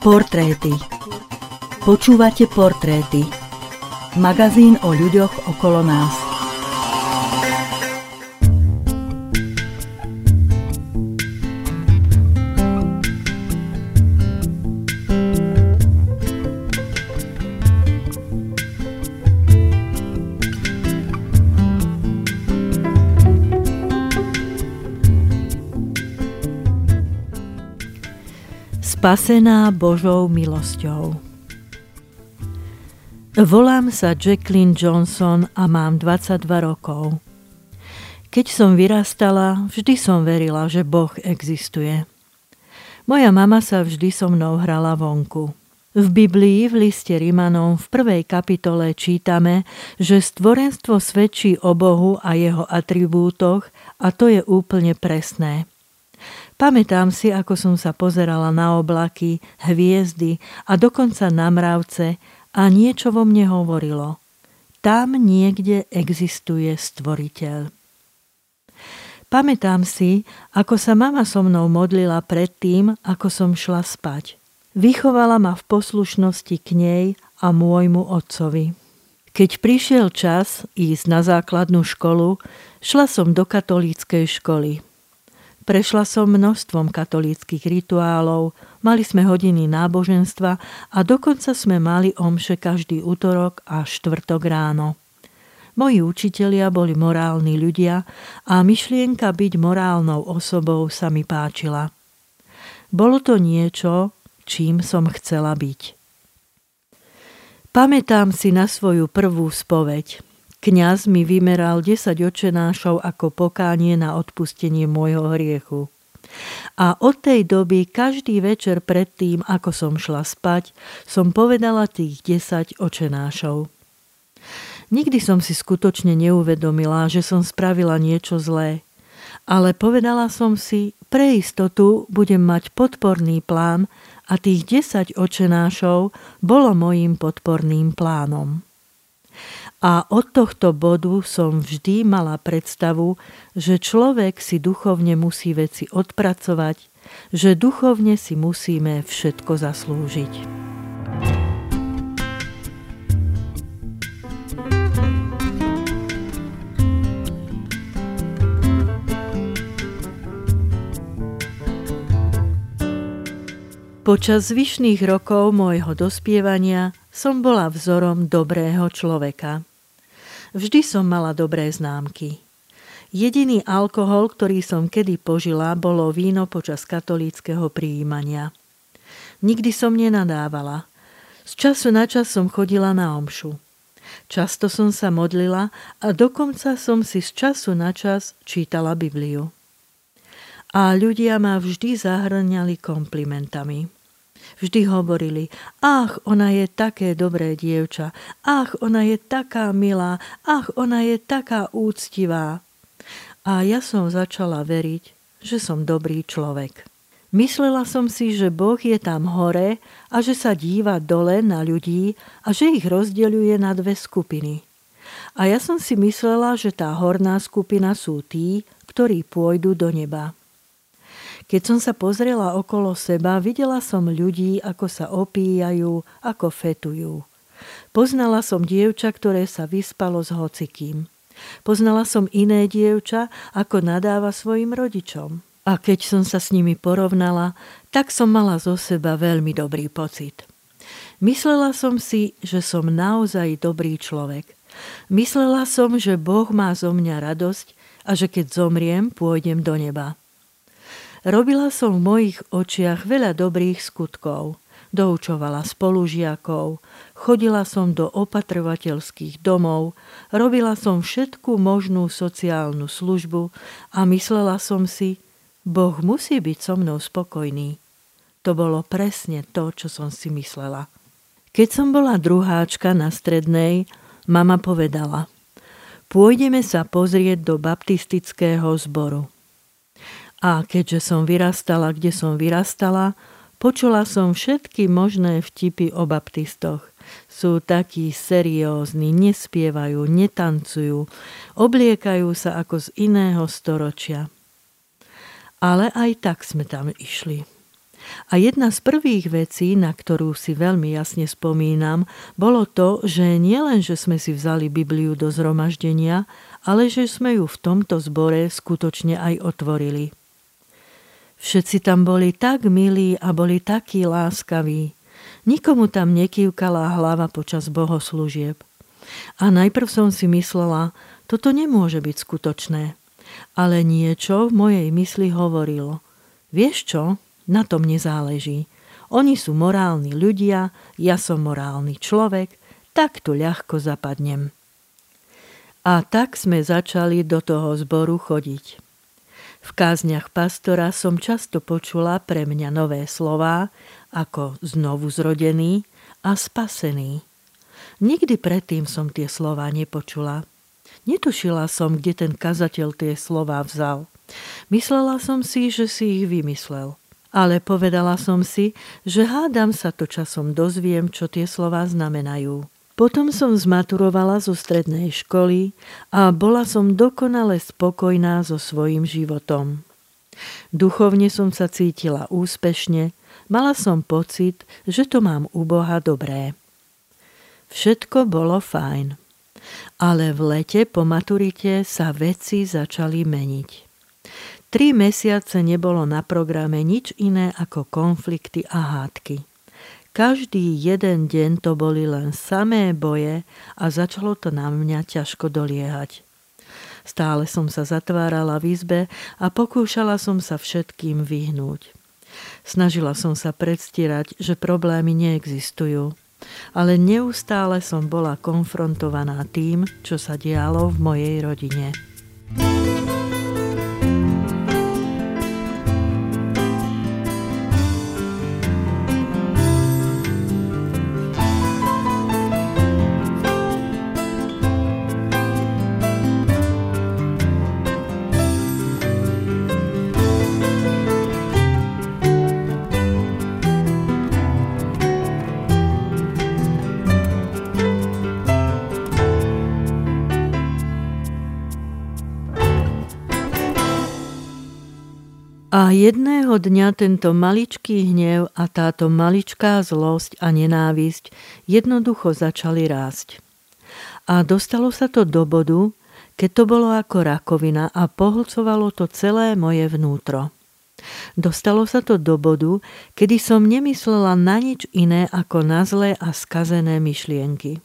Portréty. Počúvate Portréty. Magazín o ľuďoch okolo nás Spasená Božou milosťou. Volám sa Jacqueline Johnson a mám 22 rokov. Keď som vyrastala, vždy som verila, že Boh existuje. Moja mama sa vždy so mnou hrala vonku. V Biblii v liste Rimanom v prvej kapitole čítame, že stvorenstvo svedčí o Bohu a jeho atribútoch a to je úplne presné. Pamätám si, ako som sa pozerala na oblaky, hviezdy a dokonca na mravce a niečo vo mne hovorilo. Tam niekde existuje stvoriteľ. Pamätám si, ako sa mama so mnou modlila predtým, ako som šla spať. Vychovala ma v poslušnosti k nej a môjmu otcovi. Keď prišiel čas ísť na základnú školu, šla som do katolíckej školy. Prešla som množstvom katolíckých rituálov, mali sme hodiny náboženstva a dokonca sme mali omše každý útorok a štvrtok ráno. Moji učitelia boli morálni ľudia a myšlienka byť morálnou osobou sa mi páčila. Bolo to niečo, čím som chcela byť. Pamätám si na svoju prvú spoveď – Kňaz mi vymeral 10 očenášov ako pokánie na odpustenie môjho hriechu. A od tej doby každý večer predtým, ako som šla spať, som povedala tých 10 očenášov. Nikdy som si skutočne neuvedomila, že som spravila niečo zlé. Ale povedala som si, pre istotu budem mať podporný plán a tých 10 očenášov bolo mojím podporným plánom. A od tohto bodu som vždy mala predstavu, že človek si duchovne musí veci odpracovať, že duchovne si musíme všetko zaslúžiť. Počas zvyšných rokov môjho dospievania som bola vzorom dobrého človeka. Vždy som mala dobré známky. Jediný alkohol, ktorý som kedy požila, bolo víno počas katolíckého prijímania. Nikdy som nenadávala. Z času na čas som chodila na omšu. Často som sa modlila a dokonca som si z času na čas čítala Bibliu. A ľudia ma vždy zahrňali komplimentami. Vždy hovorili, ach, ona je také dobré dievča, ach, ona je taká milá, ach, ona je taká úctivá. A ja som začala veriť, že som dobrý človek. Myslela som si, že Boh je tam hore a že sa díva dole na ľudí a že ich rozdeľuje na dve skupiny. A ja som si myslela, že tá horná skupina sú tí, ktorí pôjdu do neba. Keď som sa pozrela okolo seba, videla som ľudí, ako sa opíjajú, ako fetujú. Poznala som dievča, ktoré sa vyspalo s hocikým. Poznala som iné dievča, ako nadáva svojim rodičom. A keď som sa s nimi porovnala, tak som mala zo seba veľmi dobrý pocit. Myslela som si, že som naozaj dobrý človek. Myslela som, že Boh má zo mňa radosť a že keď zomriem, pôjdem do neba. Robila som v mojich očiach veľa dobrých skutkov. Doučovala spolužiakov, chodila som do opatrovateľských domov, robila som všetku možnú sociálnu službu a myslela som si, Boh musí byť so mnou spokojný. To bolo presne to, čo som si myslela. Keď som bola druháčka na strednej, mama povedala, pôjdeme sa pozrieť do baptistického zboru. A keďže som vyrastala, kde som vyrastala, počula som všetky možné vtipy o baptistoch. Sú takí seriózni, nespievajú, netancujú, obliekajú sa ako z iného storočia. Ale aj tak sme tam išli. A jedna z prvých vecí, na ktorú si veľmi jasne spomínam, bolo to, že nielen, že sme si vzali Bibliu do zhromaždenia, ale že sme ju v tomto zbore skutočne aj otvorili. Všetci tam boli tak milí a boli takí láskaví. Nikomu tam nekývkala hlava počas bohoslúžieb. A najprv som si myslela, toto nemôže byť skutočné. Ale niečo v mojej mysli hovorilo. Vieš čo? Na tom nezáleží. Oni sú morálni ľudia, ja som morálny človek, tak tu ľahko zapadnem. A tak sme začali do toho zboru chodiť. V kázniach pastora som často počula pre mňa nové slová ako znovu zrodený a spasený. Nikdy predtým som tie slova nepočula. Netušila som, kde ten kazateľ tie slova vzal. Myslela som si, že si ich vymyslel. Ale povedala som si, že hádam sa to časom dozviem, čo tie slova znamenajú. Potom som zmaturovala zo strednej školy a bola som dokonale spokojná so svojím životom. Duchovne som sa cítila úspešne, mala som pocit, že to mám u Boha dobré. Všetko bolo fajn. Ale v lete po maturite sa veci začali meniť. Tri mesiace nebolo na programe nič iné ako konflikty a hádky. Každý jeden deň to boli len samé boje a začalo to na mňa ťažko doliehať. Stále som sa zatvárala v izbe a pokúšala som sa všetkým vyhnúť. Snažila som sa predstierať, že problémy neexistujú, ale neustále som bola konfrontovaná tým, čo sa dialo v mojej rodine. A jedného dňa tento maličký hnev a táto maličká zlosť a nenávisť jednoducho začali rásť. A dostalo sa to do bodu, keď to bolo ako rakovina a pohlcovalo to celé moje vnútro. Dostalo sa to do bodu, kedy som nemyslela na nič iné ako na zlé a skazené myšlienky.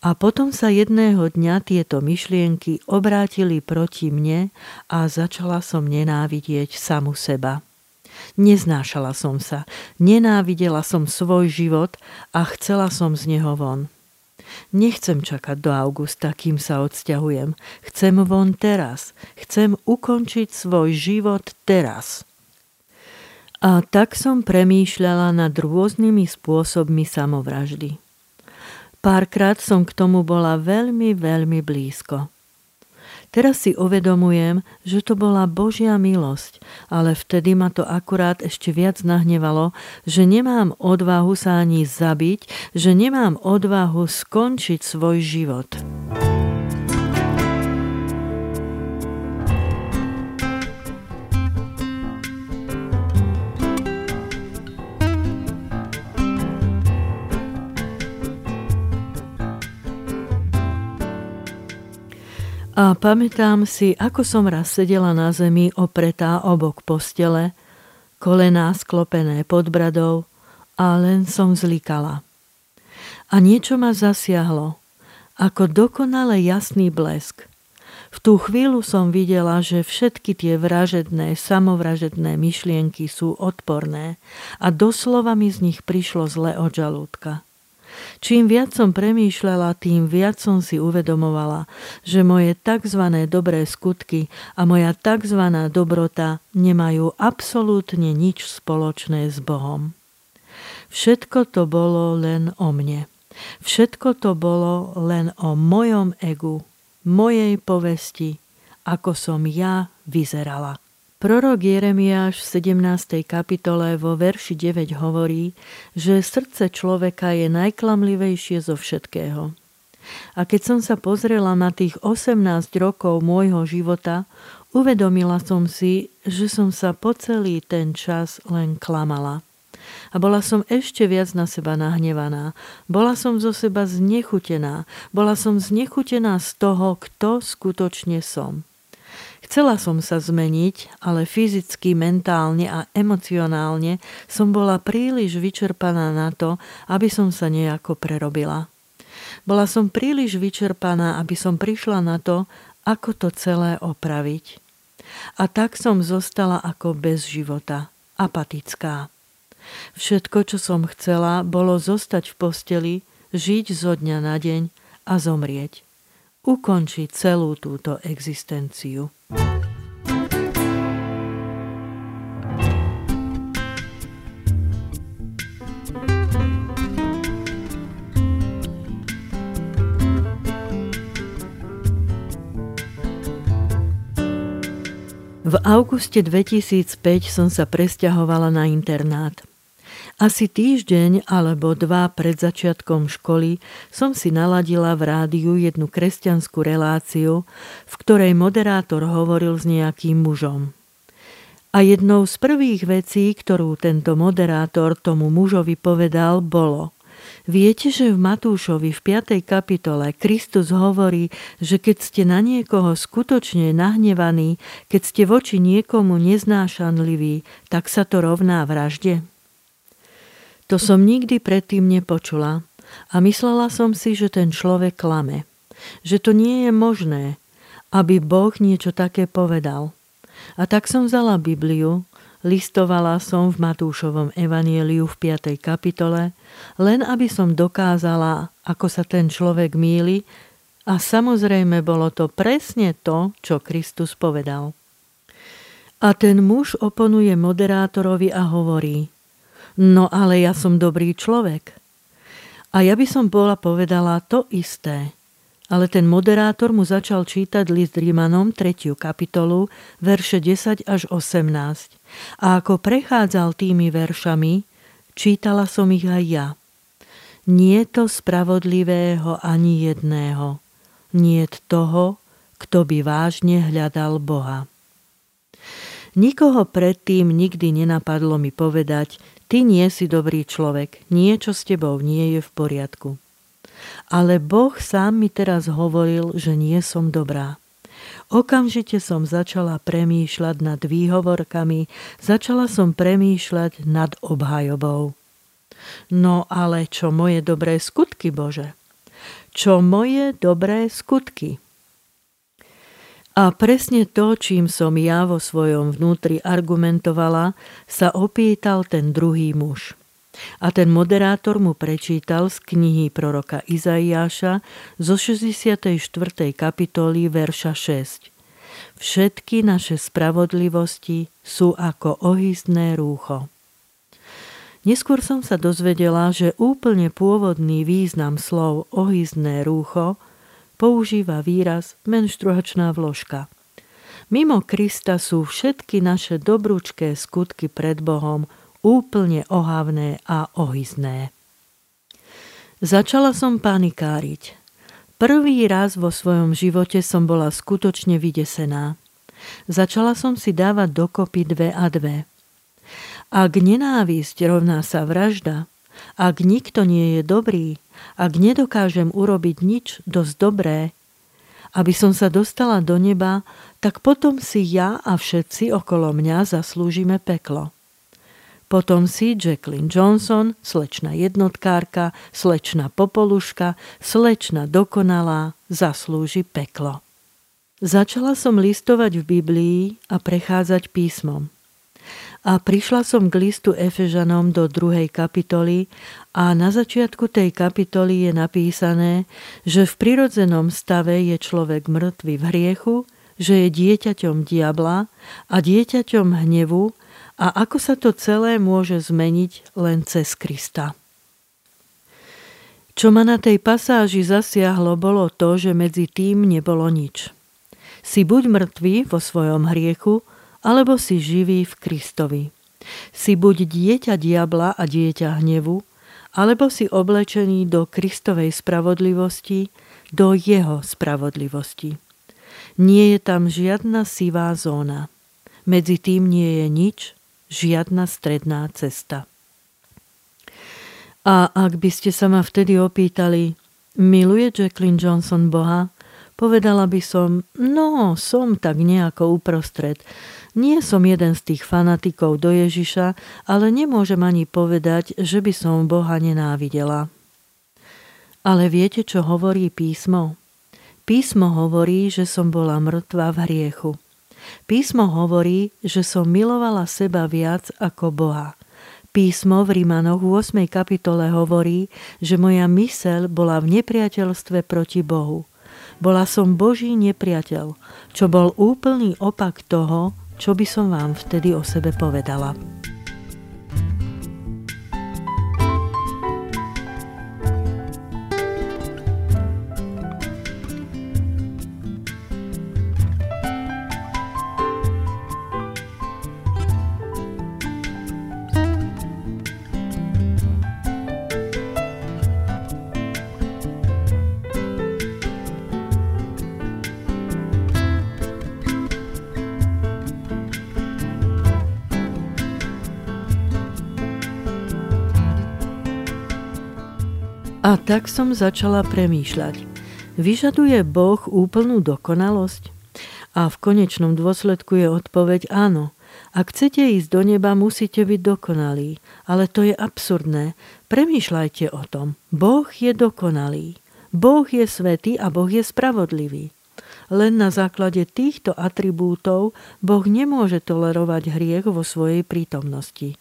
A potom sa jedného dňa tieto myšlienky obrátili proti mne a začala som nenávidieť samu seba. Neznášala som sa, nenávidela som svoj život a chcela som z neho von. Nechcem čakať do augusta, kým sa odsťahujem. Chcem von teraz. Chcem ukončiť svoj život teraz. A tak som premýšľala nad rôznymi spôsobmi samovraždy. Párkrát som k tomu bola veľmi, veľmi blízko. Teraz si uvedomujem, že to bola Božia milosť, ale vtedy ma to akurát ešte viac nahnevalo, že nemám odvahu sa ani zabiť, že nemám odvahu skončiť svoj život. A pamätám si, ako som raz sedela na zemi opretá obok postele, kolená sklopené pod bradou a len som zlikala. A niečo ma zasiahlo, ako dokonale jasný blesk. V tú chvíľu som videla, že všetky tie vražedné, samovražedné myšlienky sú odporné a doslova mi z nich prišlo zle od žalúdka. Čím viac som premýšľala, tým viac som si uvedomovala, že moje tzv. dobré skutky a moja tzv. dobrota nemajú absolútne nič spoločné s Bohom. Všetko to bolo len o mne. Všetko to bolo len o mojom egu, mojej povesti, ako som ja vyzerala. Prorok Jeremiáš v 17. kapitole vo verši 9 hovorí, že srdce človeka je najklamlivejšie zo všetkého. A keď som sa pozrela na tých 18 rokov môjho života, uvedomila som si, že som sa po celý ten čas len klamala. A bola som ešte viac na seba nahnevaná. Bola som zo seba znechutená. Bola som znechutená z toho, kto skutočne som. Chcela som sa zmeniť, ale fyzicky, mentálne a emocionálne som bola príliš vyčerpaná na to, aby som sa nejako prerobila. Bola som príliš vyčerpaná, aby som prišla na to, ako to celé opraviť. A tak som zostala ako bez života, apatická. Všetko, čo som chcela, bolo zostať v posteli, žiť zo dňa na deň a zomrieť. Ukončiť celú túto existenciu. V auguste 2005 som sa presťahovala na internát. Asi týždeň alebo dva pred začiatkom školy som si naladila v rádiu jednu kresťanskú reláciu, v ktorej moderátor hovoril s nejakým mužom. A jednou z prvých vecí, ktorú tento moderátor tomu mužovi povedal, bolo – Viete, že v Matúšovi v 5. kapitole Kristus hovorí, že keď ste na niekoho skutočne nahnevaní, keď ste voči niekomu neznášanliví, tak sa to rovná vražde? To som nikdy predtým nepočula a myslela som si, že ten človek klame. Že to nie je možné, aby Boh niečo také povedal. A tak som vzala Bibliu Listovala som v Matúšovom evanieliu v 5. kapitole, len aby som dokázala, ako sa ten človek míli a samozrejme bolo to presne to, čo Kristus povedal. A ten muž oponuje moderátorovi a hovorí, no ale ja som dobrý človek. A ja by som bola povedala to isté – ale ten moderátor mu začal čítať list Rímanom 3. kapitolu, verše 10 až 18. A ako prechádzal tými veršami, čítala som ich aj ja. Nie to spravodlivého ani jedného. Nie toho, kto by vážne hľadal Boha. Nikoho predtým nikdy nenapadlo mi povedať, ty nie si dobrý človek, niečo s tebou nie je v poriadku. Ale Boh sám mi teraz hovoril, že nie som dobrá. Okamžite som začala premýšľať nad výhovorkami, začala som premýšľať nad obhajobou. No ale čo moje dobré skutky, Bože? Čo moje dobré skutky? A presne to, čím som ja vo svojom vnútri argumentovala, sa opýtal ten druhý muž. A ten moderátor mu prečítal z knihy proroka Izaiáša zo 64. kapitoly verša 6. Všetky naše spravodlivosti sú ako ohyzdné rúcho. Neskôr som sa dozvedela, že úplne pôvodný význam slov ohyzdné rúcho používa výraz menštruačná vložka. Mimo Krista sú všetky naše dobrúčké skutky pred Bohom úplne ohavné a ohyzné. Začala som panikáriť. Prvý raz vo svojom živote som bola skutočne vydesená. Začala som si dávať dokopy dve a dve. Ak nenávisť rovná sa vražda, ak nikto nie je dobrý, ak nedokážem urobiť nič dosť dobré, aby som sa dostala do neba, tak potom si ja a všetci okolo mňa zaslúžime peklo. Potom si Jacqueline Johnson, slečna jednotkárka, slečna popoluška, slečna dokonalá, zaslúži peklo. Začala som listovať v Biblii a prechádzať písmom. A prišla som k listu Efežanom do druhej kapitoly a na začiatku tej kapitoly je napísané, že v prirodzenom stave je človek mŕtvy v hriechu, že je dieťaťom diabla a dieťaťom hnevu a ako sa to celé môže zmeniť len cez Krista. Čo ma na tej pasáži zasiahlo, bolo to, že medzi tým nebolo nič. Si buď mŕtvý vo svojom hriechu, alebo si živý v Kristovi. Si buď dieťa diabla a dieťa hnevu, alebo si oblečený do Kristovej spravodlivosti, do jeho spravodlivosti. Nie je tam žiadna sivá zóna. Medzi tým nie je nič, žiadna stredná cesta. A ak by ste sa ma vtedy opýtali, miluje Jacqueline Johnson Boha? Povedala by som, no, som tak nejako uprostred. Nie som jeden z tých fanatikov do Ježiša, ale nemôžem ani povedať, že by som Boha nenávidela. Ale viete, čo hovorí písmo? Písmo hovorí, že som bola mŕtva v hriechu. Písmo hovorí, že som milovala seba viac ako Boha. Písmo v Rímanoch 8. kapitole hovorí, že moja myseľ bola v nepriateľstve proti Bohu. Bola som Boží nepriateľ, čo bol úplný opak toho, čo by som vám vtedy o sebe povedala. A tak som začala premýšľať. Vyžaduje Boh úplnú dokonalosť? A v konečnom dôsledku je odpoveď áno. Ak chcete ísť do neba, musíte byť dokonalí. Ale to je absurdné. Premýšľajte o tom. Boh je dokonalý. Boh je svetý a Boh je spravodlivý. Len na základe týchto atribútov Boh nemôže tolerovať hriech vo svojej prítomnosti.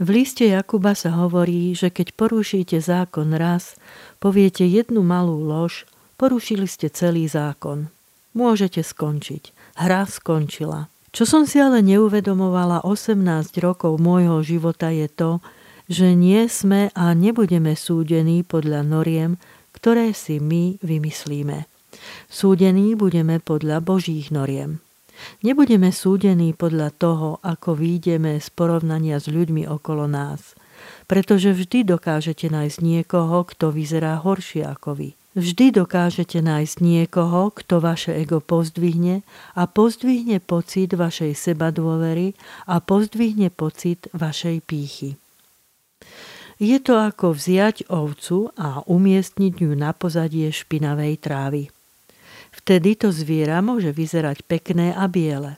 V liste Jakuba sa hovorí, že keď porušíte zákon raz, poviete jednu malú lož, porušili ste celý zákon. Môžete skončiť. Hra skončila. Čo som si ale neuvedomovala 18 rokov môjho života je to, že nie sme a nebudeme súdení podľa noriem, ktoré si my vymyslíme. Súdení budeme podľa Božích noriem. Nebudeme súdení podľa toho, ako výjdeme z porovnania s ľuďmi okolo nás, pretože vždy dokážete nájsť niekoho, kto vyzerá horšie ako vy. Vždy dokážete nájsť niekoho, kto vaše ego pozdvihne a pozdvihne pocit vašej sebadôvery a pozdvihne pocit vašej pýchy. Je to ako vziať ovcu a umiestniť ju na pozadie špinavej trávy. Vtedy to zviera môže vyzerať pekné a biele.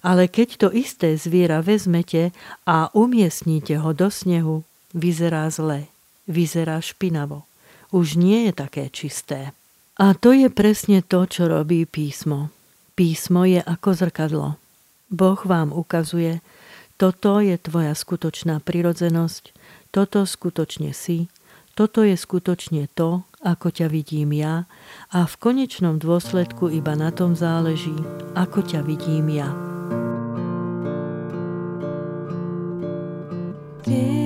Ale keď to isté zviera vezmete a umiestnite ho do snehu, vyzerá zle, vyzerá špinavo. Už nie je také čisté. A to je presne to, čo robí písmo. Písmo je ako zrkadlo. Boh vám ukazuje, toto je tvoja skutočná prirodzenosť, toto skutočne si, toto je skutočne to, ako ťa vidím ja a v konečnom dôsledku iba na tom záleží, ako ťa vidím ja. This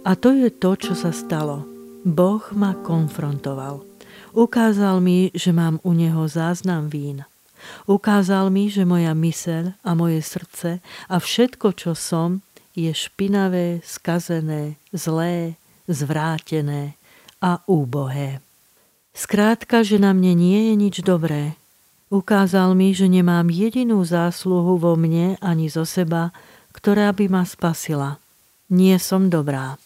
A to je to, čo sa stalo. Boh ma konfrontoval. Ukázal mi, že mám u neho záznam vín. Ukázal mi, že moja myseľ a moje srdce a všetko, čo som, je špinavé, skazené, zlé, zvrátené a úbohé. Skrátka, že na mne nie je nič dobré. Ukázal mi, že nemám jedinú zásluhu vo mne ani zo seba, ktorá by ma spasila. Nie som dobrá.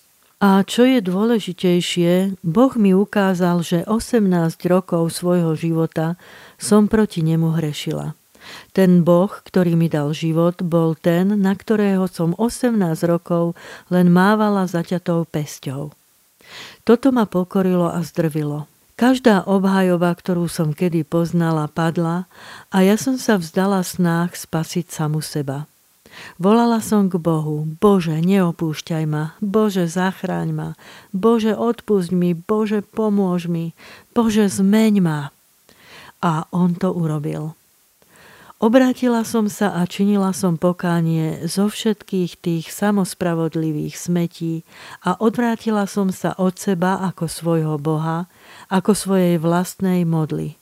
A čo je dôležitejšie, Boh mi ukázal, že 18 rokov svojho života som proti nemu hrešila. Ten Boh, ktorý mi dal život, bol ten, na ktorého som 18 rokov len mávala zaťatou pesťou. Toto ma pokorilo a zdrvilo. Každá obhajoba, ktorú som kedy poznala, padla a ja som sa vzdala snách spasiť samu seba. Volala som k Bohu, Bože, neopúšťaj ma, Bože, zachráň ma, Bože, odpusť mi, Bože, pomôž mi, Bože, zmeň ma. A on to urobil. Obrátila som sa a činila som pokánie zo všetkých tých samospravodlivých smetí a odvrátila som sa od seba ako svojho Boha, ako svojej vlastnej modly.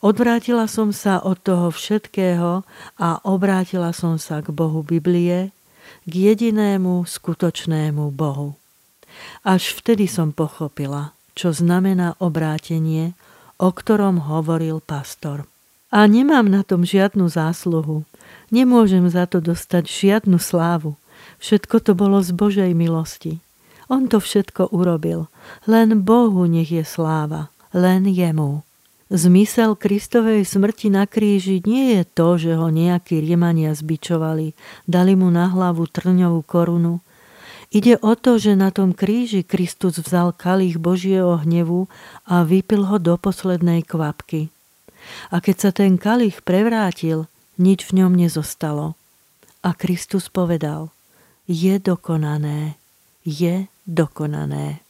Odvrátila som sa od toho všetkého a obrátila som sa k Bohu Biblie, k jedinému skutočnému Bohu. Až vtedy som pochopila, čo znamená obrátenie, o ktorom hovoril pastor. A nemám na tom žiadnu zásluhu. Nemôžem za to dostať žiadnu slávu. Všetko to bolo z Božej milosti. On to všetko urobil. Len Bohu nech je sláva. Len jemu. Zmysel Kristovej smrti na kríži nie je to, že ho nejakí riemania zbičovali, dali mu na hlavu trňovú korunu. Ide o to, že na tom kríži Kristus vzal kalich Božieho hnevu a vypil ho do poslednej kvapky. A keď sa ten kalich prevrátil, nič v ňom nezostalo. A Kristus povedal, je dokonané, je dokonané.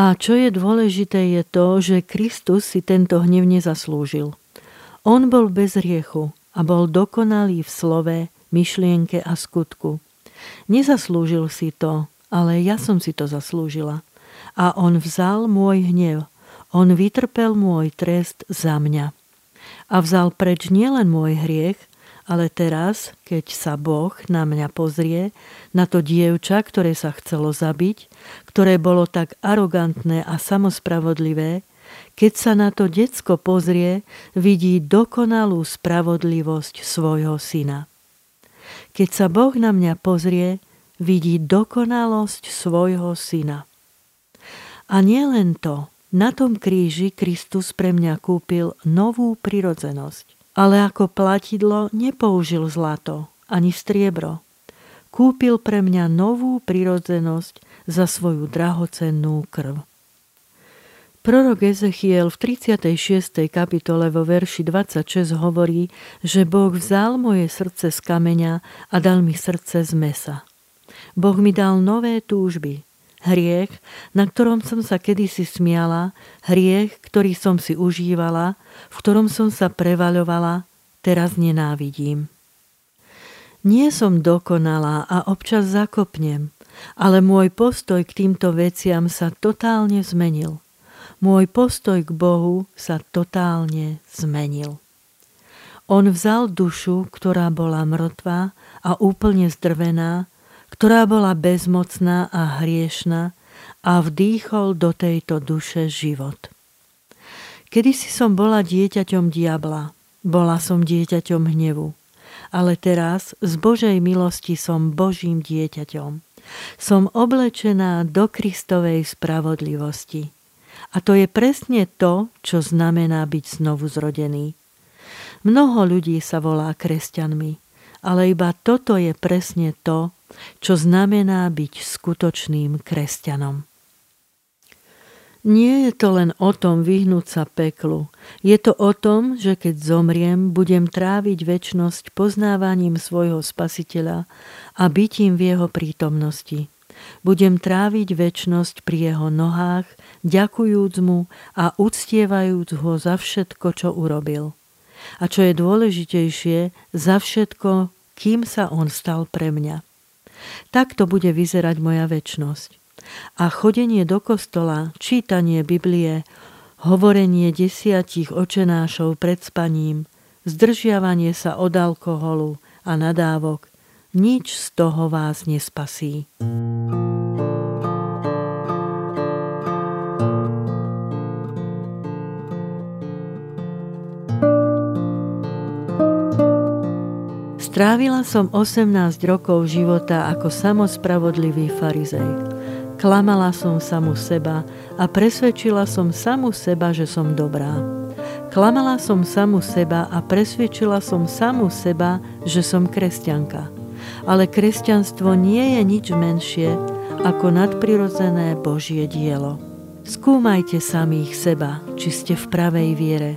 A čo je dôležité je to, že Kristus si tento hnev nezaslúžil. On bol bez riechu a bol dokonalý v slove, myšlienke a skutku. Nezaslúžil si to, ale ja som si to zaslúžila. A on vzal môj hnev, on vytrpel môj trest za mňa. A vzal preč nielen môj hriech, Ale teraz, keď sa Boh na mňa pozrie, na to dievča, ktoré sa chcelo zabiť, ktoré bolo tak arogantné a samospravodlivé, keď sa na to decko pozrie, vidí dokonalú spravodlivosť svojho syna. Keď sa Boh na mňa pozrie, vidí dokonalosť svojho syna. A nie len to, na tom kríži Kristus pre mňa kúpil novú prirodzenosť ale ako platidlo nepoužil zlato ani striebro. Kúpil pre mňa novú prirodzenosť za svoju drahocennú krv. Prorok Ezechiel v 36. kapitole vo verši 26 hovorí, že Boh vzal moje srdce z kameňa a dal mi srdce z mesa. Boh mi dal nové túžby, Hriech, na ktorom som sa kedysi smiala, hriech, ktorý som si užívala, v ktorom som sa prevaľovala, teraz nenávidím. Nie som dokonalá a občas zakopnem, ale môj postoj k týmto veciam sa totálne zmenil. Môj postoj k Bohu sa totálne zmenil. On vzal dušu, ktorá bola mŕtva a úplne zdrvená, ktorá bola bezmocná a hriešná a vdýchol do tejto duše život. Kedy si som bola dieťaťom diabla, bola som dieťaťom hnevu, ale teraz z Božej milosti som Božím dieťaťom. Som oblečená do Kristovej spravodlivosti. A to je presne to, čo znamená byť znovu zrodený. Mnoho ľudí sa volá kresťanmi, ale iba toto je presne to, čo znamená byť skutočným kresťanom. Nie je to len o tom vyhnúť sa peklu. Je to o tom, že keď zomriem, budem tráviť väčnosť poznávaním svojho spasiteľa a bytím v jeho prítomnosti. Budem tráviť väčnosť pri jeho nohách, ďakujúc mu a uctievajúc ho za všetko, čo urobil. A čo je dôležitejšie, za všetko, kým sa on stal pre mňa. Takto bude vyzerať moja väčnosť. A chodenie do kostola, čítanie Biblie, hovorenie desiatich očenášov pred spaním, zdržiavanie sa od alkoholu a nadávok, nič z toho vás nespasí. Strávila som 18 rokov života ako samospravodlivý farizej. Klamala som samu seba a presvedčila som samu seba, že som dobrá. Klamala som samu seba a presvedčila som samu seba, že som kresťanka. Ale kresťanstvo nie je nič menšie ako nadprirodzené Božie dielo. Skúmajte samých seba, či ste v pravej viere.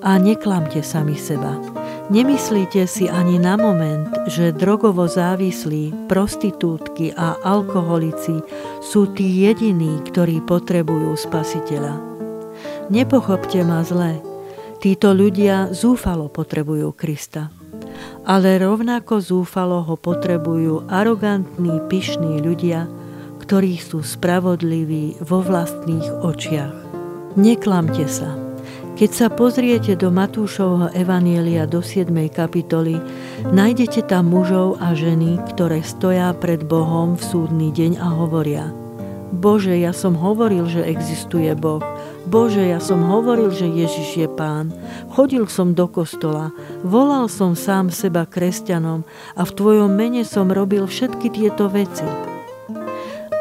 A neklamte sami seba Nemyslíte si ani na moment, že drogovo závislí, prostitútky a alkoholici sú tí jediní, ktorí potrebujú spasiteľa. Nepochopte ma zle, títo ľudia zúfalo potrebujú Krista. Ale rovnako zúfalo ho potrebujú arogantní, pyšní ľudia, ktorí sú spravodliví vo vlastných očiach. Neklamte sa. Keď sa pozriete do Matúšovho Evanielia do 7. kapitoly, nájdete tam mužov a ženy, ktoré stoja pred Bohom v súdny deň a hovoria Bože, ja som hovoril, že existuje Boh. Bože, ja som hovoril, že Ježiš je Pán. Chodil som do kostola, volal som sám seba kresťanom a v Tvojom mene som robil všetky tieto veci.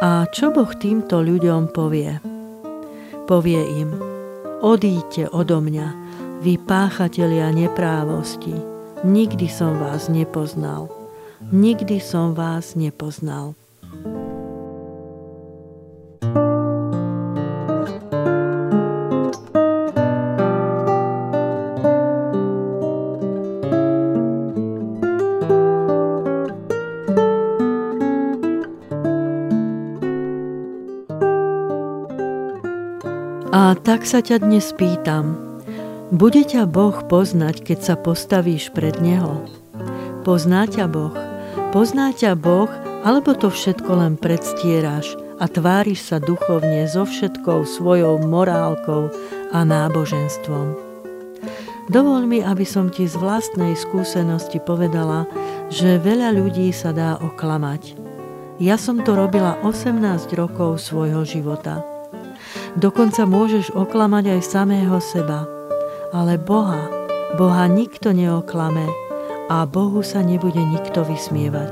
A čo Boh týmto ľuďom povie? Povie im, Odíďte odo mňa, vy páchatelia neprávosti. Nikdy som vás nepoznal. Nikdy som vás nepoznal. A tak sa ťa dnes pýtam, bude ťa Boh poznať, keď sa postavíš pred Neho? Pozná ťa Boh? Pozná ťa Boh, alebo to všetko len predstieraš a tváriš sa duchovne so všetkou svojou morálkou a náboženstvom? Dovol mi, aby som ti z vlastnej skúsenosti povedala, že veľa ľudí sa dá oklamať. Ja som to robila 18 rokov svojho života. Dokonca môžeš oklamať aj samého seba. Ale Boha, Boha nikto neoklame a Bohu sa nebude nikto vysmievať.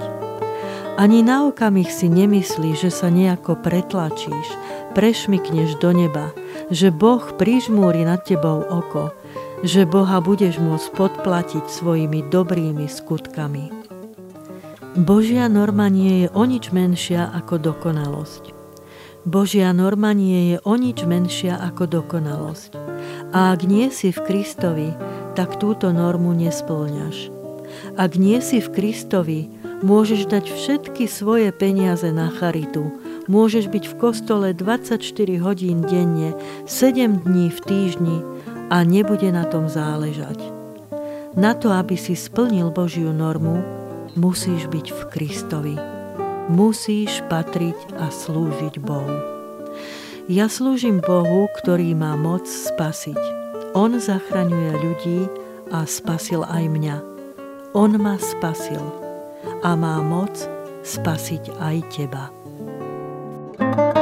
Ani na okamih si nemyslí, že sa nejako pretlačíš, prešmikneš do neba, že Boh prižmúri nad tebou oko, že Boha budeš môcť podplatiť svojimi dobrými skutkami. Božia norma nie je o nič menšia ako dokonalosť. Božia norma nie je o nič menšia ako dokonalosť. A ak nie si v Kristovi, tak túto normu nesplňaš. Ak nie si v Kristovi, môžeš dať všetky svoje peniaze na charitu, môžeš byť v kostole 24 hodín denne, 7 dní v týždni, a nebude na tom záležať. Na to, aby si splnil Božiu normu, musíš byť v Kristovi. Musíš patriť a slúžiť Bohu. Ja slúžim Bohu, ktorý má moc spasiť. On zachraňuje ľudí a spasil aj mňa. On ma spasil a má moc spasiť aj teba. thank you